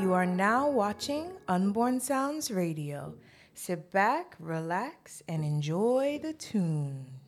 You are now watching Unborn Sounds Radio. Sit back, relax, and enjoy the tunes.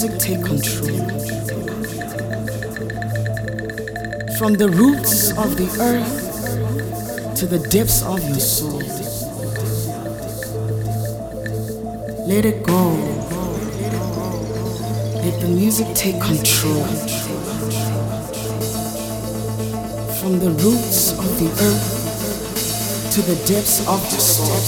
Music take control. From the roots of the earth to the depths of your soul. Let it go. Let the music take control. From the roots of the earth to the depths of your soul.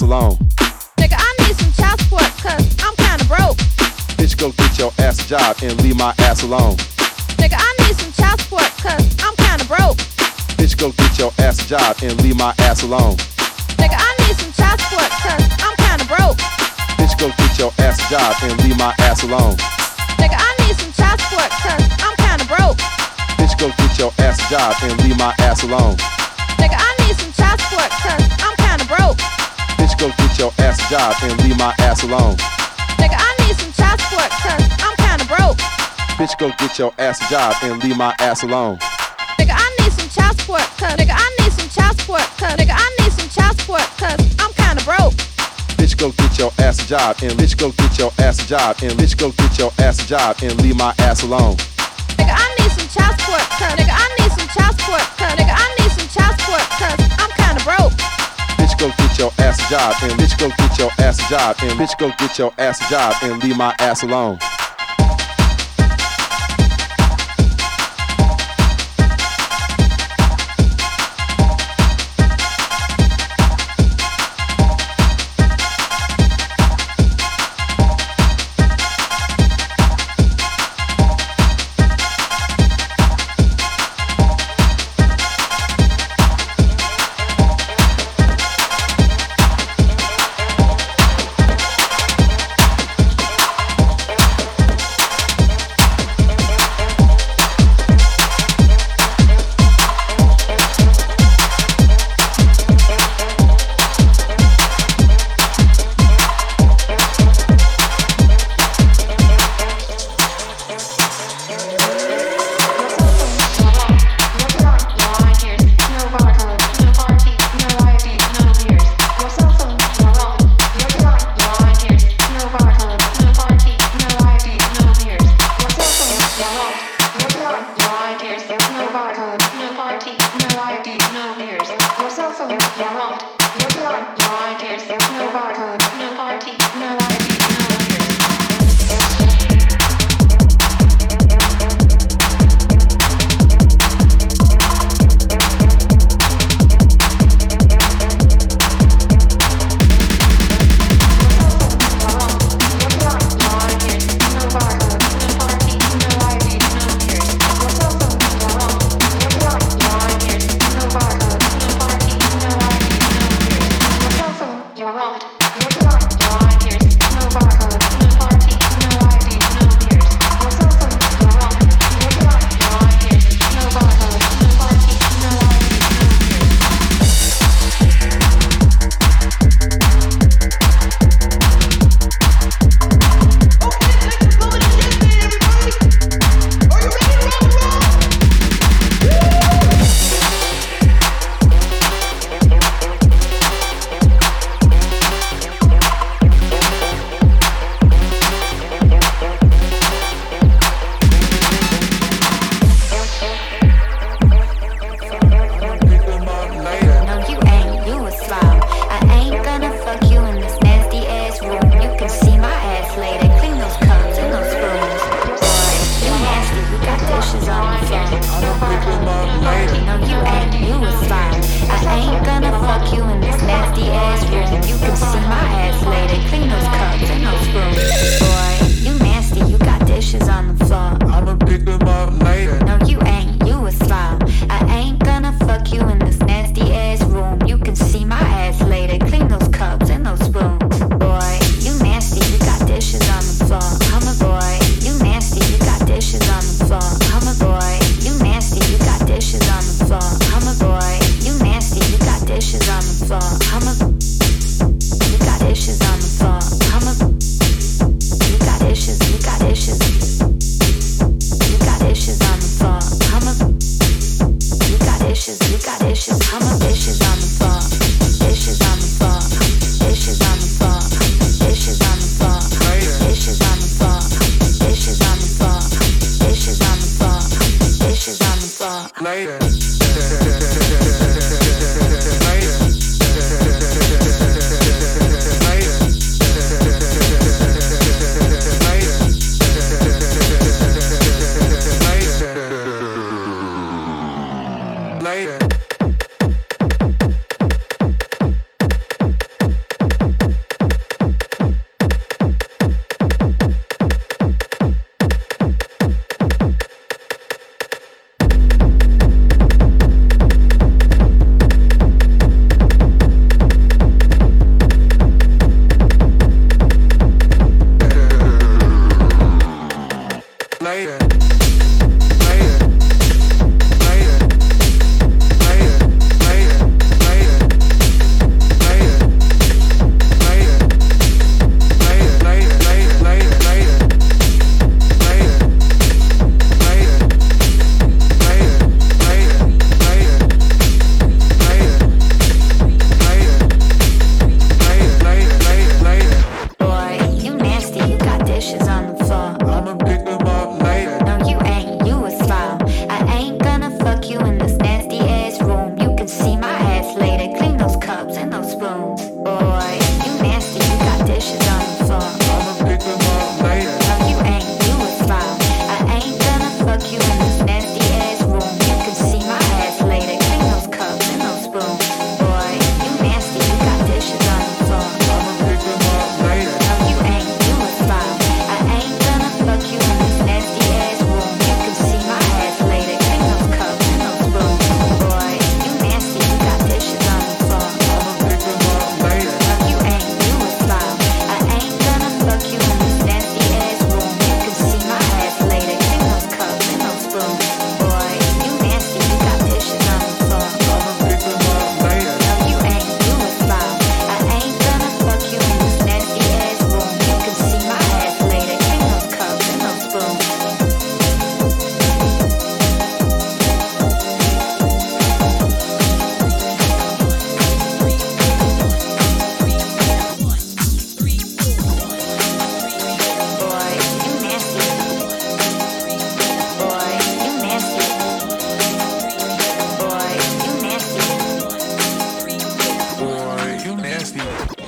Ass alone. Nigga, I need some child support, cause I'm kinda broke. Bitch, go get your ass a job and leave my ass alone. Nigga, I need some child support, cause I'm kinda broke. Bitch, go get your ass a job and leave my ass alone. Nigga, I need some child support, cause I'm kinda broke. Bitch, go get your ass a job and leave my ass alone. Nigga, I need some child support, cause I'm kinda broke. Bitch, go get your ass a job and leave my ass alone. Nigga, I need some child support, cause your ass a job and leave my ass alone. Nigga, I need some child support, cause I'm kinda broke. Bitch, go get your ass a job and leave my ass alone. Nigga, I need some child support, cause nigga, I need some child support, cause nigga, I need some child support, cause I'm kinda broke. Bitch, go get your ass a job and bitch, go get your ass a job and bitch, go get your ass a job and leave my ass alone. Nigga, I need some child support, cause nigga, I need some child support, cause nigga, I need some child support, cause I'm kinda broke. Go get your ass a job and bitch, go get your ass a job and bitch, go get your ass a job and leave my ass alone. you.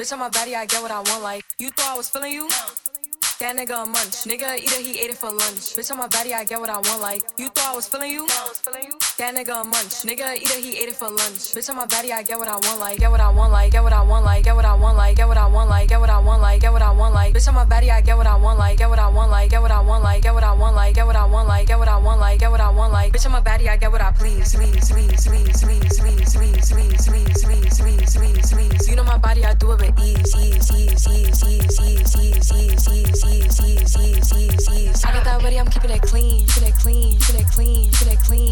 Bitch, on my body, I get what I want. Like, you thought I was feeling you? That nigga a munch. Nigga either he ate it for lunch. Bitch, on my body, I get what I want. Like, you thought I was feeling you? That nigga a munch. Nigga it, he ate it for lunch. Bitch, on my body, I get what I want. Like, get what I want. Like, get what I want. Like, get what I want. Like, get what I want. Like, get what I want. Like, get what I want. Like, bitch, on my body, I get what I want. Like, get what I want. Like, get what I want. Like, get what I want. Like, get what I want. Like, get what I want. Like, get what I want. Like, bitch, on my body, I get what I please. Please, please, please, please, please, please, please, please, please, please, please, please. You know my body, I do it with ease, ease, ease, ease, ease, ease, ease, ease, ease, ease, ease, ease, ease, ease. I got that ready, I'm keeping it clean, keeping it clean, keeping it clean, keeping it clean,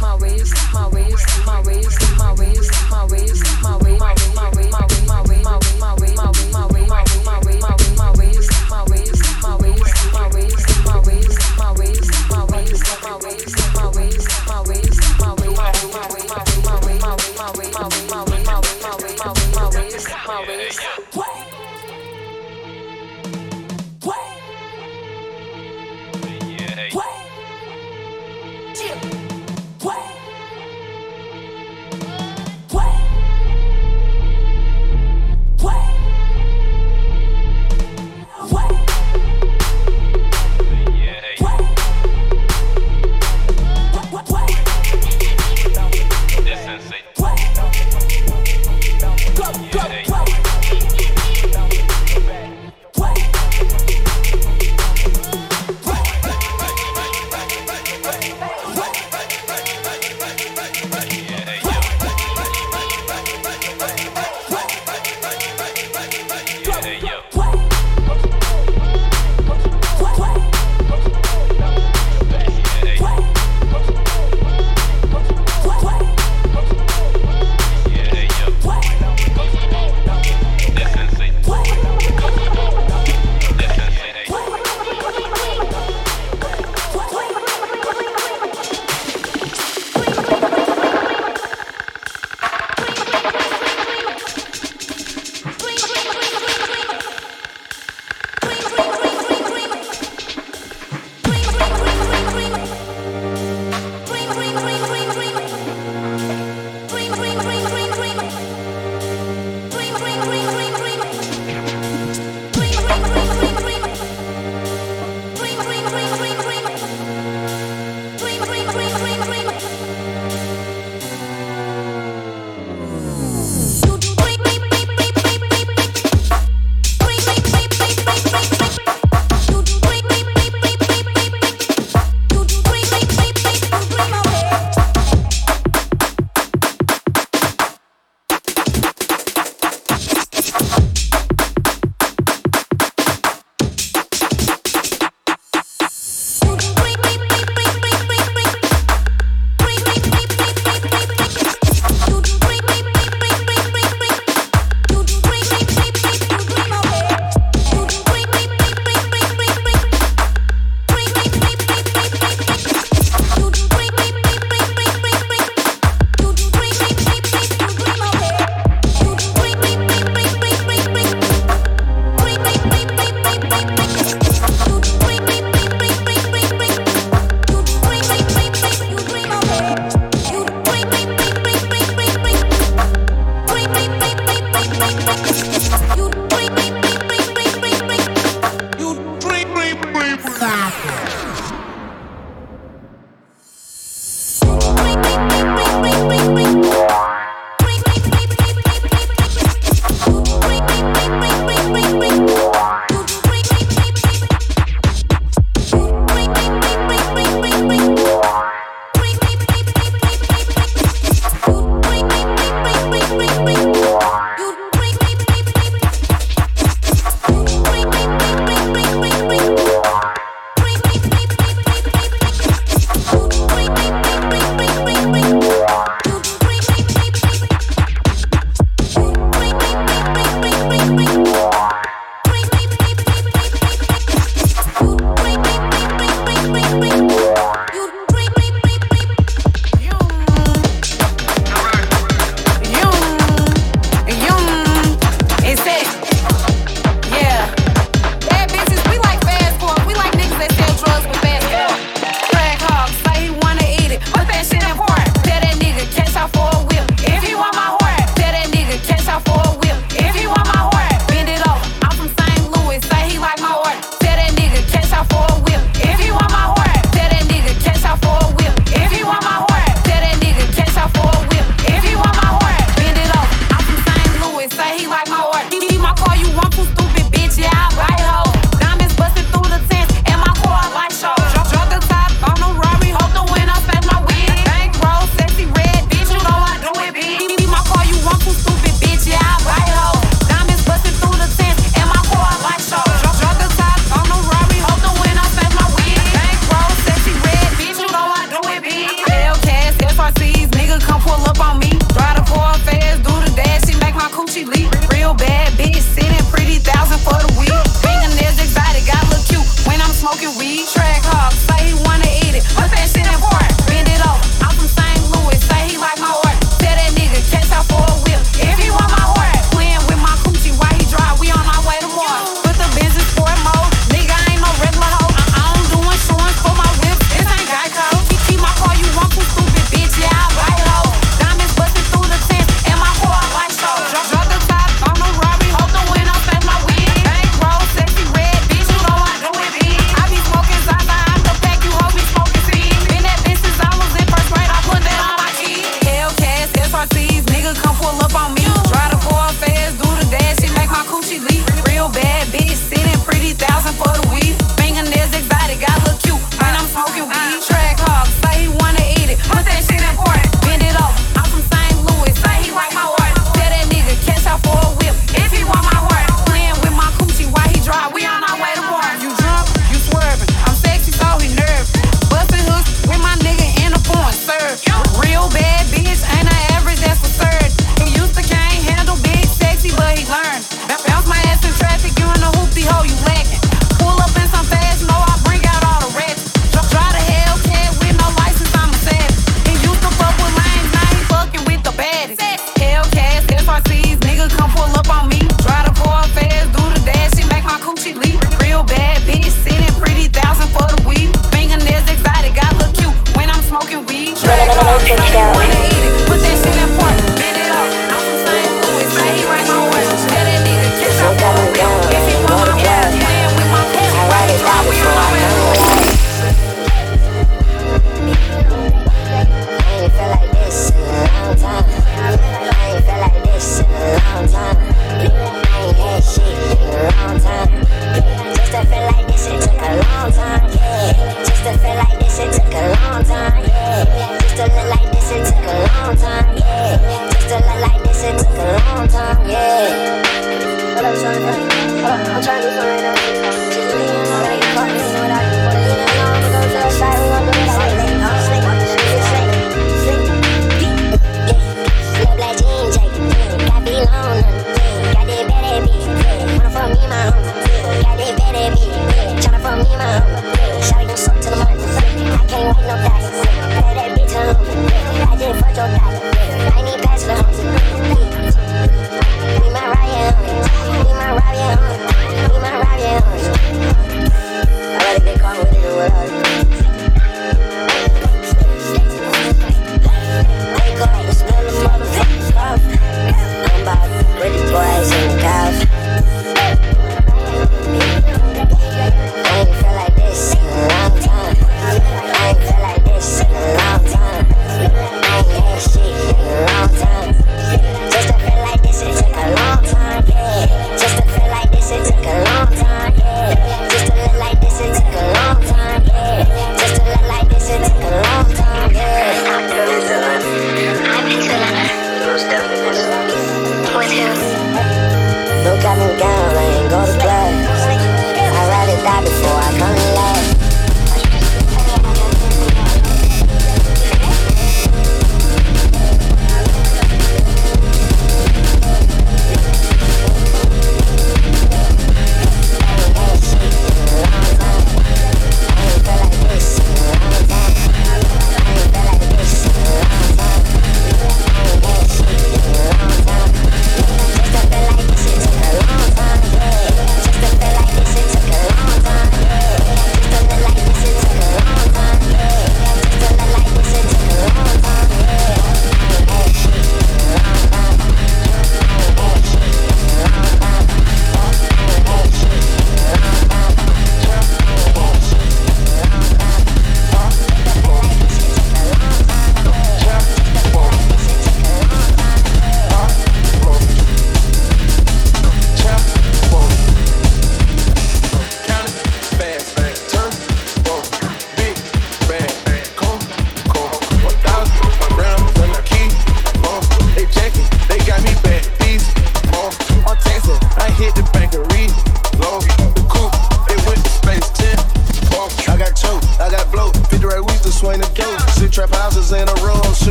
my waist, my waist, my waist, my waist, my waist, my waist, my waist, my waist, my waist.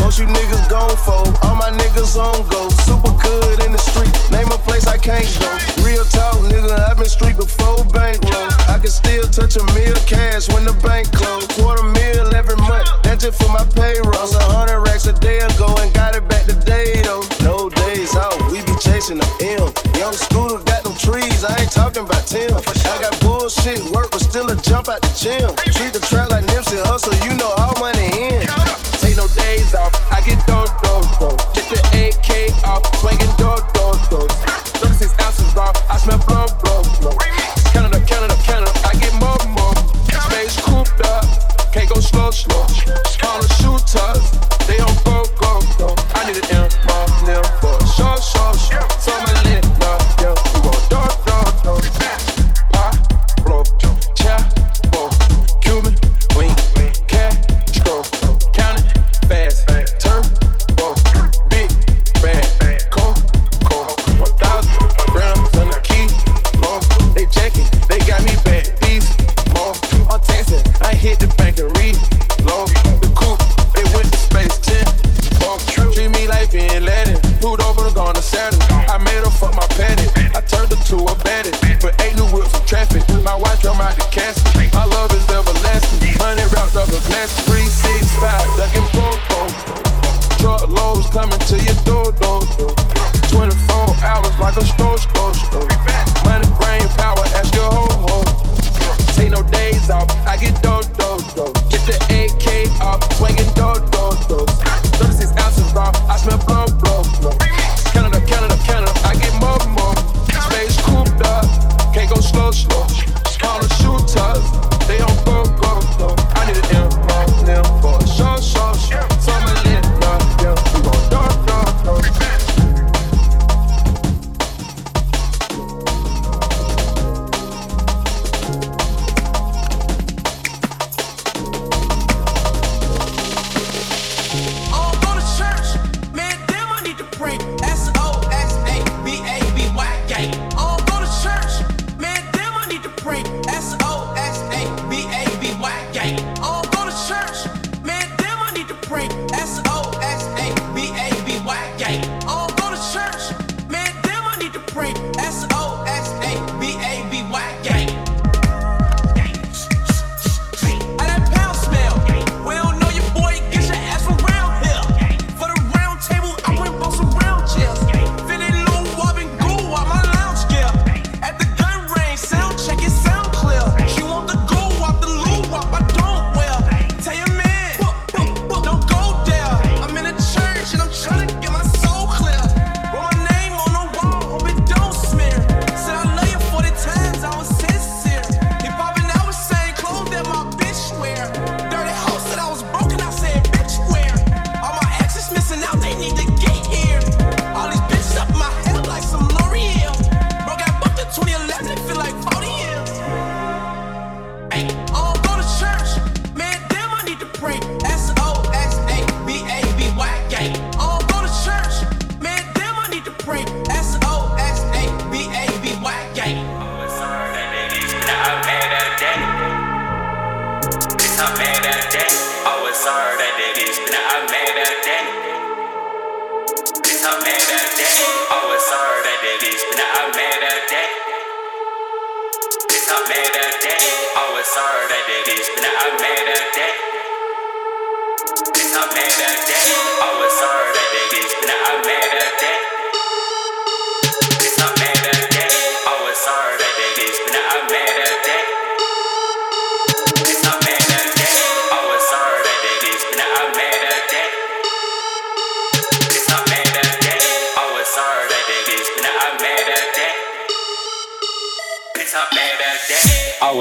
Most you niggas gone for, all my niggas on go. Super good in the street, name a place I can't go. Real talk, nigga, i been street before bankroll. I can still touch a meal cash when the bank closed. Quarter meal every month, that's it for my payroll. A hundred racks a day ago and got it back today though. No days out, we be chasing the M. Young scooter got them trees, I ain't talking about Tim. I got bullshit work, but still a jump out the gym. Treat the trap like Nipsey Hussle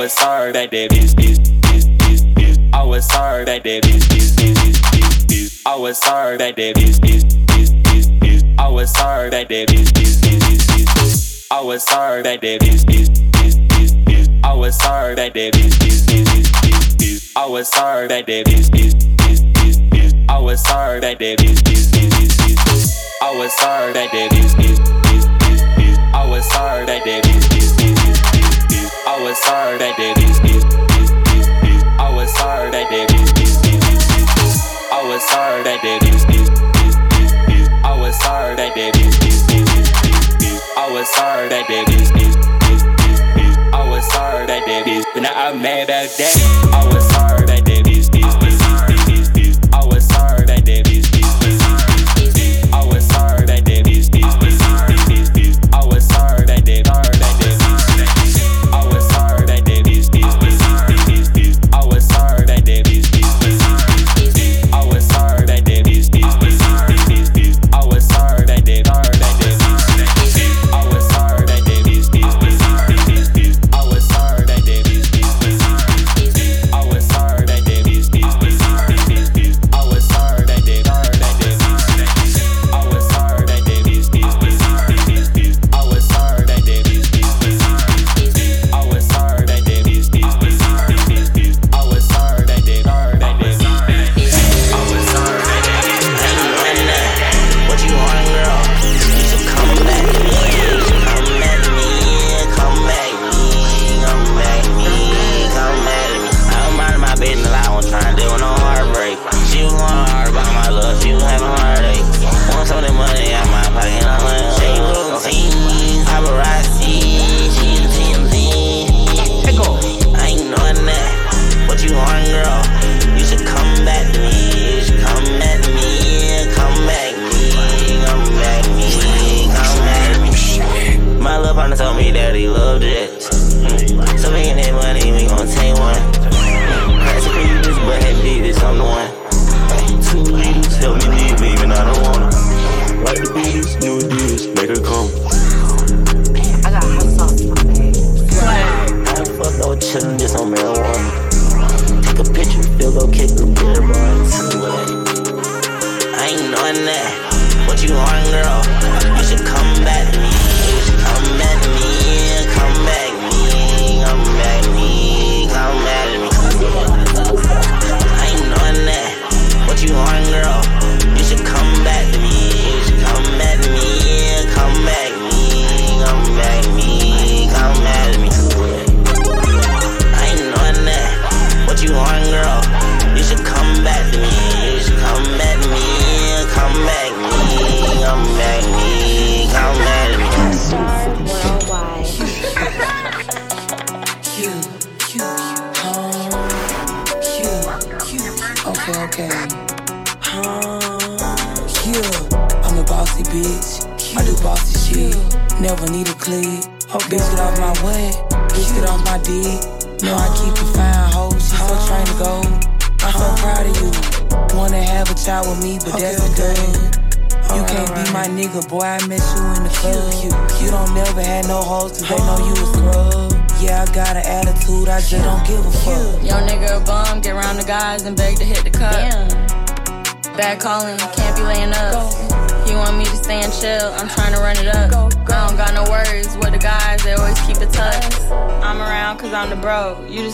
was sorry that they bitch, bitch, bitch, bitch, bitch. I was sorry that they bitch, bitch, bitch, bitch, bitch. I was sorry that they bitch, bitch, bitch, bitch, bitch. I was sorry that they bitch, bitch, bitch, bitch, bitch. I was sorry that they bitch, bitch, bitch, bitch, bitch. I was sorry that they bitch, bitch, bitch, bitch, bitch. I was sorry that they bitch, bitch, bitch, bitch, bitch. I was sorry that they bitch, bitch, bitch, bitch, bitch. I was sorry that they bitch, bitch, bitch, bitch, bitch. I was sorry that they bitch, bitch, bitch was sorry that that bitch, bitch, bitch, bitch, bitch. I was sorry that that bitch, bitch, bitch, bitch, bitch. I was sorry that that bitch, bitch, bitch, bitch, bitch. I was sorry that that bitch, bitch, bitch, bitch, bitch. I was sorry that that bitch, bitch, bitch, bitch, bitch. I was sorry that that bitch, but now I'm mad about that. I was sorry that that bitch,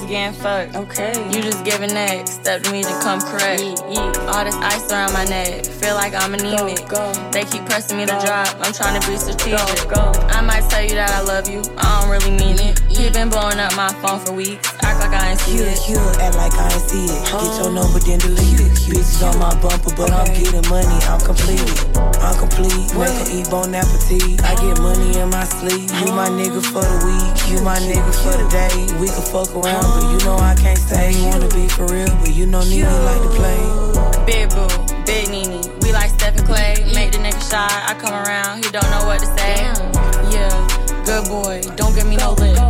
getting fucked. Okay. You just giving next, step to me to come correct. All this ice around my neck, feel like I'm anemic. go They keep pressing me to drop, I'm trying to be strategic. I might tell you that I love you, I don't really mean it. You've been blowing up my phone for weeks, Cute, it. act like I ain't see it. Get your number, then delete it. Bitches on my bumper, but I'm getting money, I'm completed. I'm complete, make her eat bon appetit. I get money in my sleep. You my nigga for the week, you my nigga for the day. We can fuck around, but you know I can't stay. You wanna be for real, but you know Nene like to play. Big boo, big Nene, we like Steph and Clay. Make the nigga shy, I come around, he don't know what to say. Yeah, good boy, don't give me no lip.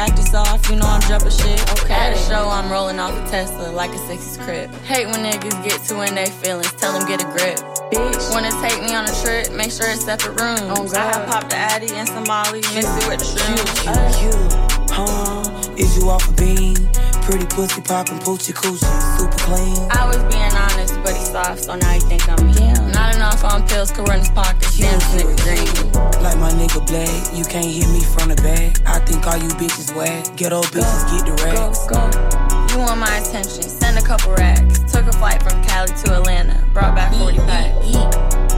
Acting soft, you know I'm jumping shit. At a show, I'm rolling off a Tesla like a 60s crib. Hate when niggas get to in they feelings, tell them get a grip. Bitch, wanna take me on a trip, make sure it's separate rooms. Oh, I have popped the Addy and some Molly, mix it with the shrooms. Cute, huh? Is you off a bean? Pretty pussy poppin' poochie coochie, super clean. I was being honest, soft, so now he think I'm me. Not enough on pills, could run his pockets. Damn, this nigga green. Like my nigga Blade, you can't hit me from the back. I think all you bitches whack. Ghetto bitches get the racks. You want my attention, send a couple racks. Took a flight from Cali to Atlanta, brought back 40 packs.